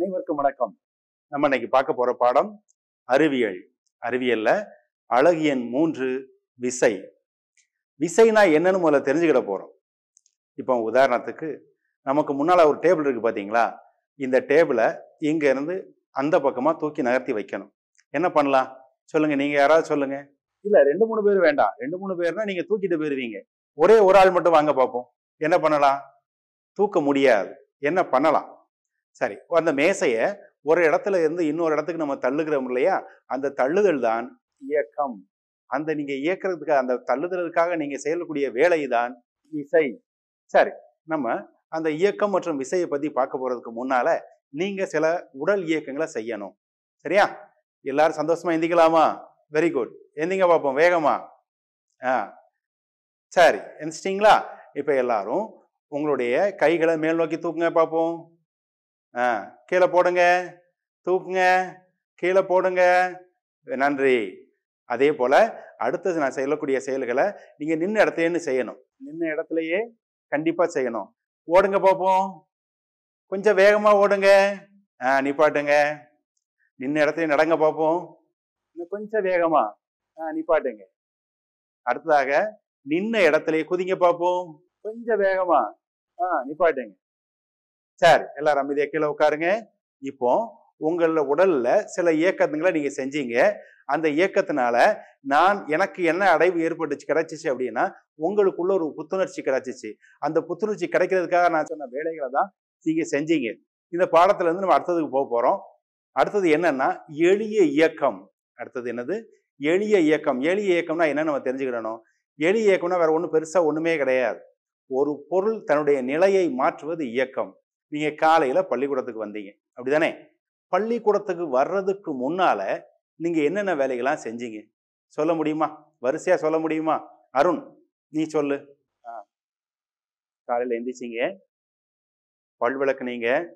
அனைவருக்கும் வணக்கம். நம்ம இன்னைக்கு பார்க்க போற பாடம் அறிவியல். அறிவியல்ல அழகியன் மூன்று விசை. விசைனா என்னன்னு முதல்ல தெரிஞ்சுக்கிட போறோம். இப்போ உதாரணத்துக்கு நமக்கு முன்னால ஒரு டேபிள் இருக்கு பாத்தீங்களா? இந்த டேபிளை இங்க இருந்து அந்த பக்கமா தூக்கி நகர்த்தி வைக்கணும். என்ன பண்ணலாம்? சொல்லுங்க நீங்க யாராவது சொல்லுங்க. இல்ல ரெண்டு மூணு பேர் வேண்டாம். ரெண்டு மூணு பேர்னா நீங்க தூக்கிட்டு போயிருவீங்க. ஒரே ஒரு ஆள் மட்டும் வாங்க பார்ப்போம் என்ன பண்ணலாம்? தூக்க முடியாது. என்ன பண்ணலாம்? சரி. அந்த மேசையை ஒரு இடத்துல இருந்து இன்னொரு இடத்துக்கு நம்ம தள்ளுகிறோம் இல்லையா? அந்த தள்ளுதல் தான் இயக்கம். அந்த நீங்க இயக்கிறதுக்கு அந்த தள்ளுதலுக்காக நீங்க செய்யக்கூடிய வேலை தான் இசை. சரி. நம்ம அந்த இயக்கம் மற்றும் விசையை பத்தி பார்க்க போறதுக்கு முன்னால நீங்க சில உடல் இயக்கங்களை செய்யணும். சரியா? எல்லாரும் சந்தோஷமா எந்திக்கலாமா? வெரி குட் எந்திங்க பார்ப்போம் வேகமா. ஆ. சரி. எந்திச்சிட்டிங்களா? இப்போ எல்லாரும் உங்களுடைய கைகளை மேல் நோக்கி தூக்குங்க பார்ப்போம் ஆ கீழே போடுங்க. தூக்குங்க. கீழே போடுங்க. நன்றி. அதே போல் அடுத்தது நான் செய்யக்கூடிய செயல்களை நீங்கள் நின்று இடத்துலேன்னு செய்யணும். நின்று இடத்துலையே கண்டிப்பாக செய்யணும். ஓடுங்க பார்ப்போம் கொஞ்சம் வேகமாக ஓடுங்க. ஆ நிப்பாட்டுங்க. நின்று இடத்துலையும் நடங்க பார்ப்போம் இன்னும் கொஞ்சம் வேகமாக ஆ நிப்பாட்டுங்க. அடுத்ததாக நின்ன இடத்துலையே குதிங்க பார்ப்போம் கொஞ்சம் வேகமாக ஆ நிப்பாட்டுங்க. சரி எல்லாரும் அமைதியா கீழே உட்காருங்க. இப்போ உங்கள உடல்ல சில இயக்கங்களை நீங்க செஞ்சீங்க. அந்த இயக்கத்தினால நான் எனக்கு என்ன அடைவு ஏற்பட்டுச்சு கிடைச்சிச்சு அப்படின்னா உங்களுக்குள்ள ஒரு புத்துணர்ச்சி கிடைச்சிச்சு. அந்த புத்துணர்ச்சி கிடைக்கிறதுக்காக நான் சொன்ன வேலைகளை தான் நீங்க செஞ்சீங்க. இந்த பாடத்துல இருந்து நம்ம அடுத்ததுக்கு போக போறோம். அடுத்தது என்னன்னா எளிய இயக்கம். அடுத்தது என்னது? எளிய இயக்கம். எளிய இயக்கம்னா என்ன நம்ம தெரிஞ்சுக்கிடணும். எளிய இயக்கம்னா வேற ஒன்றும் பெருசா ஒண்ணுமே கிடையாது. ஒரு பொருள் தன்னுடைய நிலையை மாற்றுவது இயக்கம். நீங்கள் காலையில் பள்ளிக்கூடத்துக்கு வந்தீங்க. அப்படிதானே பள்ளிக்கூடத்துக்கு வர்றதுக்கு முன்னால் நீங்கள் என்னென்ன வேலைகள்லாம் செஞ்சீங்க? சொல்ல முடியுமா? வரிசையாக சொல்ல முடியுமா? அருண் நீ சொல்லு. ஆ. காலையில் எந்திரிச்சிங்க. பல் விளக்குனீங்க.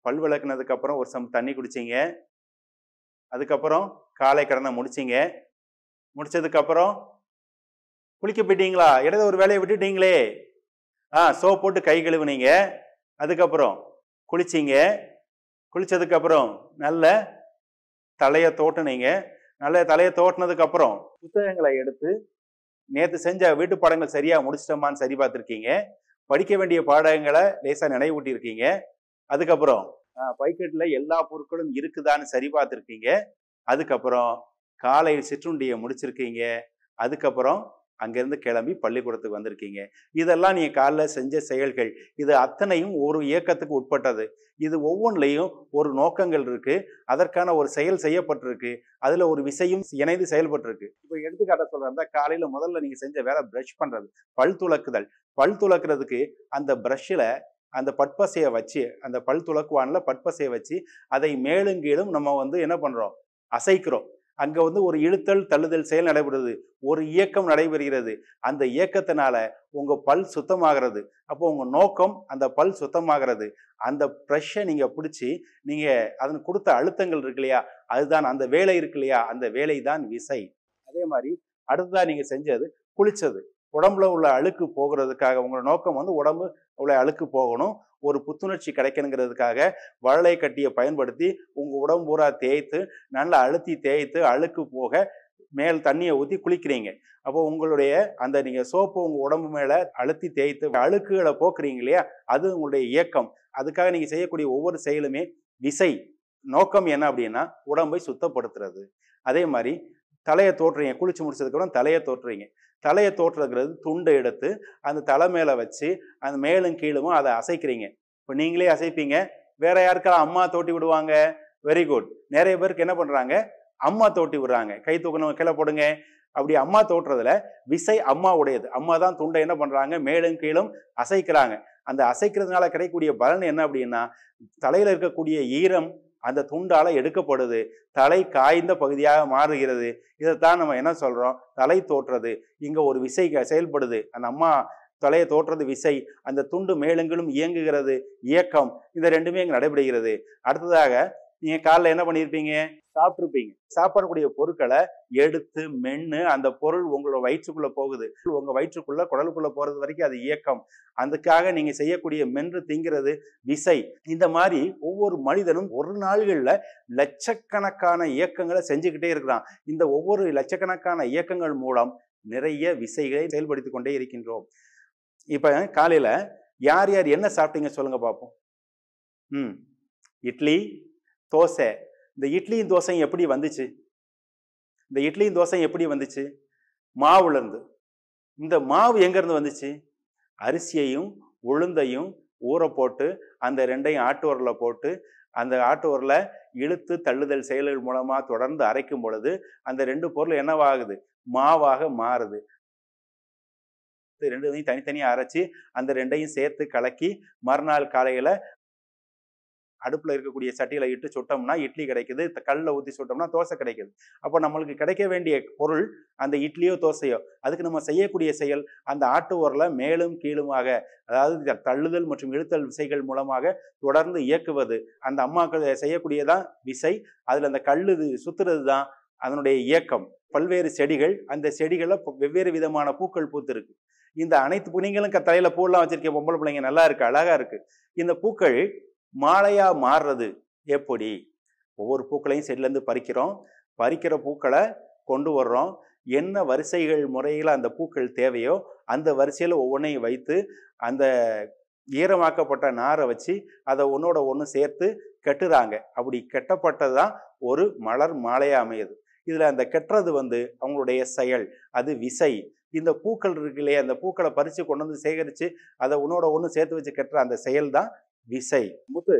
பல் விளக்குனதுக்கப்புறம் ஒரு சம் தண்ணி குடிச்சிங்க. அதுக்கப்புறம் காலை கடனை முடிச்சிங்க. முடிச்சதுக்கப்புறம் குளிக்க போயிட்டீங்களா? இடது ஒரு வேலையை விட்டுட்டீங்களே. ஆ சோப் போட்டு கை கழுவுனீங்க. அதுக்கப்புறம் குளிச்சிங்க. குளித்ததுக்கப்புறம் நல்ல தலையை தோட்டினீங்க. நல்ல தலையை தோட்டினதுக்கப்புறம் புத்தகங்களை எடுத்து நேற்று செஞ்ச வீட்டு பாடங்கள் சரியாக முடிச்சிட்டோமான்னு சரி பார்த்துருக்கீங்க. படிக்க வேண்டிய பாடங்களை லேசாக நினைவூட்டியிருக்கீங்க. அதுக்கப்புறம் பைக்கெட்டில் எல்லா பொருட்களும் இருக்குதான்னு சரி பார்த்துருக்கீங்க. அதுக்கப்புறம் காலை சிற்றுண்டியை முடிச்சிருக்கீங்க. அதுக்கப்புறம் அங்கேருந்து கிளம்பி பள்ளிக்கூடத்துக்கு வந்திருக்கீங்க. இதெல்லாம் நீங்கள் காலைல செஞ்ச செயல்கள். இது அத்தனையும் ஒரு இயக்கத்துக்கு உட்பட்டது. இது ஒவ்வொன்றிலையும் ஒரு நோக்கங்கள் இருக்குது அதற்கான ஒரு செயல் செய்யப்பட்டிருக்கு. அதில் ஒரு விசையும் இணைந்து செயல்பட்டிருக்கு. இப்போ எடுத்துக்காட்ட சொல்கிறதா காலையில் முதல்ல நீங்கள் செஞ்ச வேலை ப்ரஷ் பண்ணுறது பல் துலக்குதல் பல் துலக்குறதுக்கு அந்த ப்ரஷ்ஷில் அந்த பட்பசையை வச்சு அந்த பல் துளக்குவானில் பட்பசையை வச்சு அதை மேலும் கீழும் நம்ம வந்து என்ன பண்ணுறோம் அசைக்கிறோம். அங்கே வந்து ஒரு இழுத்தல் தள்ளுதல் செயல் நடைபெறுது. ஒரு இயக்கம் நடைபெறுகிறது. அந்த இயக்கத்தினால உங்கள் பல் சுத்தமாகிறது. அப்போ உங்கள் நோக்கம் அந்த பல் சுத்தமாகிறது. அந்த ப்ரெஷ்ஷை நீங்கள் பிடிச்சி நீங்கள் அதன் கொடுத்த அழுத்தங்கள் இருக்கு இல்லையா? அதுதான் அந்த வேலை இருக்கு இல்லையா? அந்த வேலை தான் விசை. அதே மாதிரி அடுத்ததாக நீங்கள் செஞ்சது குளிச்சது. உடம்புல உள்ள அழுக்கு போகிறதுக்காக உங்களோட நோக்கம் வந்து உடம்பு உள்ள அழுக்கு போகணும். ஒரு புத்துணர்ச்சி கிடைக்கணுங்கிறதுக்காக வழலை கட்டியை பயன்படுத்தி உங்கள் உடம்பு பூரா தேய்த்து நல்லா அழுத்தி தேய்த்து அழுக்கு போக மேல் தண்ணியை ஊற்றி குளிக்கிறீங்க. அப்போ உங்களுடைய அந்த நீங்கள் சோப்பு உங்கள் உடம்பு மேலே அழுத்தி தேய்த்து அழுக்குகளை போக்குறீங்க இல்லையா? அது உங்களுடைய இயக்கம். அதுக்காக நீங்கள் செய்யக்கூடிய ஒவ்வொரு செயலுமே விசை. நோக்கம் என்ன அப்படின்னா உடம்பை சுத்தப்படுத்துறது. அதே மாதிரி தலையை தோற்றுறீங்க. குளிச்சு முடிச்சதுக்கப்புறம் தலையை தோற்றுறீங்க. தலையை தோற்றுறதுங்கிறது துண்டை எடுத்து அந்த தலை மேலே வச்சு அந்த மேலும் கீழும் அதை அசைக்கிறீங்க. இப்போ நீங்களே அசைப்பீங்க. வேற யாருக்கெல்லாம் அம்மா தோட்டி விடுவாங்க? வெரி குட் நிறைய பேருக்கு என்ன பண்ணுறாங்க அம்மா தோட்டி விடுறாங்க. கை தூக்கணும் கீழே போடுங்க. அப்படி அம்மா தோற்றுறதுல விசை அம்மா உடையது அம்மா தான் துண்டை என்ன பண்ணுறாங்க மேலும் கீழும் அசைக்கிறாங்க. அந்த அசைக்கிறதுனால கிடைக்கக்கூடிய பலன் என்ன அப்படின்னா தலையில் இருக்கக்கூடிய ஈரம் அந்த துண்டால எடுக்கப்படுது. தலை காய்ந்த பகுதியாக மாறுகிறது. இதைத்தான் நம்ம என்ன சொல்றோம்? தலை தோற்றது. இங்க ஒரு விசை செயல்படுது. அந்த அம்மா தலையை தோற்றுறது விசை. அந்த துண்டு மேலெங்கிலும் இயங்குகிறது. இயக்கம். இந்த ரெண்டுமே இங்கே நடைபெறுகிறது. அடுத்ததாக நீங்க காலைல என்ன பண்ணியிருப்பீங்க சாப்பிட்டுருப்பீங்க. சாப்பிடக்கூடிய பொருட்களை எடுத்து மென்னு அந்த பொருள் உங்களோட வயிற்றுக்குள்ள போகுது. உங்க வயிற்றுக்குள்ள குடலுக்குள்ள போறது வரைக்கும் அது இயக்கம். அதுக்காக நீங்க செய்யக்கூடிய மென்று திங்கிறது விசை. இந்த மாதிரி ஒவ்வொரு மனிதனும் ஒரு நாள்கள்ல லட்சக்கணக்கான இயக்கங்களை செஞ்சுக்கிட்டே இருக்கிறான். இந்த ஒவ்வொரு லட்சக்கணக்கான இயக்கங்கள் மூலம் நிறைய விசைகளை செயல்படுத்தி கொண்டே இருக்கின்றோம். இப்போ காலையில யார் யார் என்ன சாப்பிட்டீங்க சொல்லுங்க பார்ப்போம் ம். இட்லி தோசை. இந்த இட்லியும் தோசையும் எப்படி வந்துச்சு? இந்த இட்லியும் தோசையும் எப்படி வந்துச்சு? மாவுலேருந்து இந்த மாவு எங்கேருந்து வந்துச்சு? அரிசியையும் உளுந்தையும் ஊற போட்டு அந்த ரெண்டையும் ஆட்டு உரில் போட்டு அந்த ஆட்டு உரில் இழுத்து தள்ளுதல் செயல்கள் மூலமாக தொடர்ந்து அரைக்கும் பொழுது அந்த ரெண்டு பொருள் என்னவாகுது? மாவாக மாறுது. இது ரெண்டையும் அரைச்சி அந்த ரெண்டையும் சேர்த்து கலக்கி மறுநாள் காலையில் அடுப்பில் இருக்கக்கூடிய சட்டியில் இட்டு சுட்டோம்னா இட்லி கிடைக்குது. கல்லில் ஊற்றி சுட்டோம்னா தோசை கிடைக்குது. அப்போ நம்மளுக்கு கிடைக்க வேண்டிய பொருள் அந்த இட்லியோ தோசையோ அதுக்கு நம்ம செய்யக்கூடிய செயல் அந்த ஆட்டு உரலை மேலும் கீழுமாக அதாவது தள்ளுதல் மற்றும் இழுத்தல் விசைகள் மூலமாக தொடர்ந்து இயக்குவது. அந்த அம்மாக்கள் செய்யக்கூடியதான் விசை. அதில் அந்த கல் இது சுத்துறது தான் அதனுடைய இயக்கம். பல்வேறு செடிகள் அந்த செடிகளில் வெவ்வேறு விதமான பூக்கள் பூத்திருக்கு. இந்த அனைத்து புனிங்களும் க- தலையில பூலாம் வச்சிருக்க பொம்பளை பிள்ளைங்க நல்லா இருக்கு அழகா இருக்கு. இந்த பூக்கள் மாலையாக மாறுறது? எப்படி? ஒவ்வொரு பூக்களையும் செடியிலேருந்து இருந்து பறிக்கிறோம். பறிக்கிற பூக்களை கொண்டு வர்றோம். என்ன வரிசைகள் முறையில் அந்த பூக்கள் தேவையோ அந்த வரிசையில் ஒவ்வொன்றையும் வைத்து அந்த ஈரமாக்கப்பட்ட நாரை வச்சு அதை ஒன்றோட ஒன்று சேர்த்து கட்டுறாங்க. அப்படி கெட்டப்பட்டது தான் ஒரு மலர் மாலையாக அமையுது. இதில் அந்த கெட்டுறது வந்து அவங்களுடைய செயல். அது விசை. இந்த பூக்கள் இருக்கு இல்லையா அந்த பூக்களை பறித்து கொண்டு வந்து சேகரித்து அதை உன்னோட ஒன்று சேர்த்து வச்சு கட்டுற அந்த செயல் தான் விசை. முத்து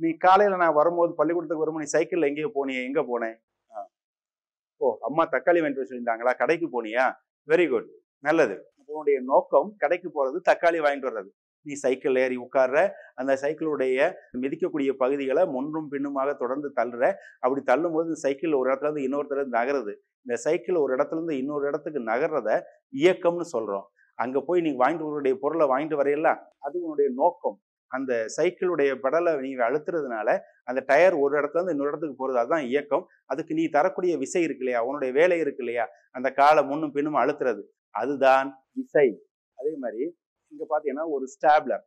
நீ காலையில் நான் வரும்போது பள்ளிக்கூடத்துக்கு வரும்போது நீ சைக்கிளில் எங்கேயோ போனியே எங்கே போனேன் ஓ அம்மா தக்காளி வாங்கிட்டு சொல்லியிருந்தாங்களா? கடைக்கு போனியா? வெரி குட் நல்லது. உன்னுடைய நோக்கம் கடைக்கு போகிறது தக்காளி வாங்கிட்டு வர்றது. நீ சைக்கிள் ஏறி உட்கார்ற அந்த சைக்கிளுடைய மிதிக்கக்கூடிய பகுதிகளை முன்னும் பின்னுமாக தொடர்ந்து தள்ளுற. அப்படி தள்ளும்போது இந்த சைக்கிள் ஒரு இடத்துல இருந்து இன்னொருத்தர் நகருது. இந்த சைக்கிள் ஒரு இடத்துல இருந்து இன்னொரு இடத்துக்கு நகர்றத இயக்கம்னு சொல்றோம். அங்க போய் நீ வாங்கிட்டு உன்னுடைய பொருளை வாங்கிட்டு வரையில அது உன்னுடைய நோக்கம். அந்த சைக்கிளுடைய பெடலை நீங்க அழுத்துறதுனால அந்த டயர் ஒரு இடத்துல இருந்து இன்னொரு இடத்துக்கு போறது அதுதான் இயக்கம். அதுக்கு நீ தரக்கூடிய விசை இருக்கு இல்லையா? உன்னுடைய வேலை இருக்கு இல்லையா? அந்த காலை முன்னும் பின்னும் அழுத்துறது. அதுதான் விசை. அதே மாதிரி இங்க பாத்தீங்கன்னா ஒரு ஸ்டாப்லர்.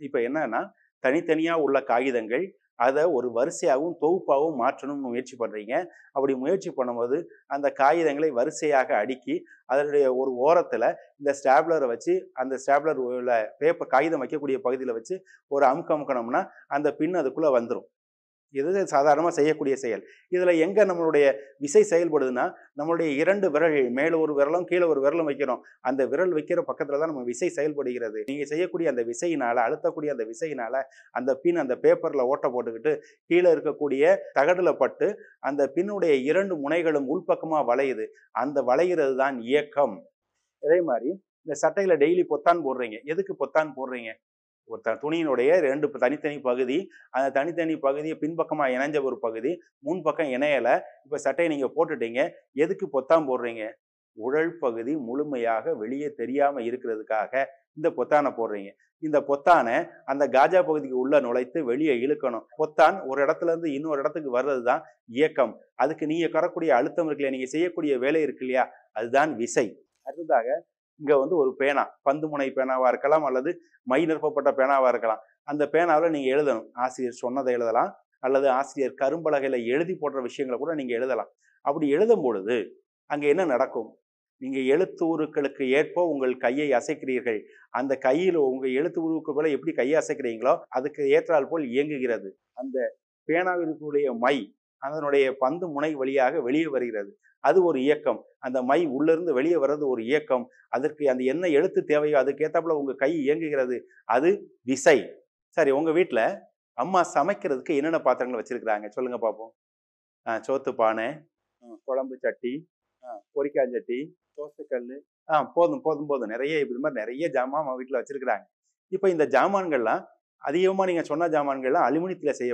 இப்ப என்னன்னா தனித்தனியா உள்ள காகிதங்கள் அதை ஒரு வரிசையாகவும் தொகுப்பாகவும் மாற்றணும்னு முயற்சி பண்ணுறீங்க அப்படி முயற்சி பண்ணும்போது அந்த காகிதங்களை வரிசையாக அடுக்கி அதனுடைய ஒரு ஓரத்தில் இந்த ஸ்டாப்லரை வச்சு அந்த ஸ்டாப்லர் உள்ள பேப்பர் காகிதம் வைக்கக்கூடிய பகுதியில் வச்சு ஒரு அமுக்க அமுக்கணும்னா அந்த பின் அதுக்குள்ளே வந்துடும் இது சாதாரணமாக செய்யக்கூடிய செயல்? இதில் எங்கே நம்மளுடைய விசை செயல்படுதுன்னா நம்மளுடைய இரண்டு விரல்கள் மேலே ஒரு விரலும் கீழே ஒரு விரலும் வைக்கிறோம். அந்த விரல் வைக்கிற பக்கத்தில் தான் நம்ம விசை செயல்படுகிறது. நீங்கள் செய்யக்கூடிய அந்த விசையினால் அழுத்தக்கூடிய அந்த விசையினால் அந்த பின் அந்த பேப்பரில் ஓட்ட போட்டுக்கிட்டு கீழே இருக்கக்கூடிய தகடில் பட்டு அந்த பின்னுடைய இரண்டு முனைகளும் உள்பக்கமாக வளையுது. அந்த வளைகிறது தான் இயக்கம். அதே மாதிரி இந்த சட்டையில் டெய்லி பொத்தான் போடுறீங்க. எதுக்கு பொத்தான் போடுறீங்க? ஒரு த துணியினுடைய ரெண்டு தனித்தனி பகுதி அந்த தனித்தனி பகுதியை பின்பக்கமாக இணைஞ்ச ஒரு பகுதி முன்பக்கம் இணையலை. இப்போ சட்டையை நீங்கள் போட்டுட்டீங்க. எதுக்கு பொத்தான் போடுறீங்க? உடல் பகுதி முழுமையாக வெளியே தெரியாமல் இருக்கிறதுக்காக இந்த பொத்தானை போடுறீங்க. இந்த பொத்தானை அந்த காஜா பகுதிக்கு உள்ள நுழைத்து வெளியே இழுக்கணும். பொத்தான் ஒரு இடத்துல இருந்து இன்னொரு இடத்துக்கு வர்றது தான் இயக்கம். அதுக்கு நீங்க கரக்கூடிய அழுத்தம் இருக்கு இல்லையா நீங்க செய்யக்கூடிய வேலை இருக்கு இல்லையா? அதுதான் விசை. அடுத்ததாக இங்கே வந்து ஒரு பேனா பந்து முனை பேனாவாக இருக்கலாம் அல்லது மை நிரப்பப்பட்ட பேனாவாக இருக்கலாம். அந்த பேனாவில் நீங்கள் எழுதணும். ஆசிரியர் சொன்னதை எழுதலாம். அல்லது ஆசிரியர் கரும்பலகையில் எழுதி போடுற விஷயங்களை கூட நீங்கள் எழுதலாம். அப்படி எழுதும் பொழுது அங்கே என்ன நடக்கும்? நீங்கள் எழுத்து உருக்களுக்கு ஏற்ப உங்கள் கையை அசைக்கிறீர்கள். அந்த கையில் உங்கள் எழுத்து உருவுக்கு போல எப்படி கையை அசைக்கிறீங்களோ அதுக்கு ஏற்றால் போல் இயங்குகிறது. அந்த பேனாவிற்குடைய மை அதனுடைய பந்து முனை வழியாக வெளியே வருகிறது. அது ஒரு இயக்கம். அந்த மை உள்ளிருந்து வெளியே வர்றது ஒரு இயக்கம். அதற்கு அந்த என்ன எழுத்து தேவையோ அதுக்கேற்றாப்புல உங்கள் கை இயங்குகிறது. அது விசை. சரி உங்கள் வீட்டில் அம்மா சமைக்கிறதுக்கு என்னென்ன பாத்திரங்கள் வச்சுருக்குறாங்க? சொல்லுங்கள் பார்ப்போம் ஆ, சோத்து பானை குழம்பு சட்டி ஆ, பொரிக்காய் சட்டி தோசைக்கல் ஆ போதும் போதும் போதும். நிறைய இது மாதிரி நிறைய ஜாமான் வீட்டில் வச்சுருக்குறாங்க. இப்போ இந்த ஜாமான்கள்லாம் அதிகமாக நீங்கள் சொன்ன ஜாமான்கள்லாம் அலுமினியத்தில் செய்ய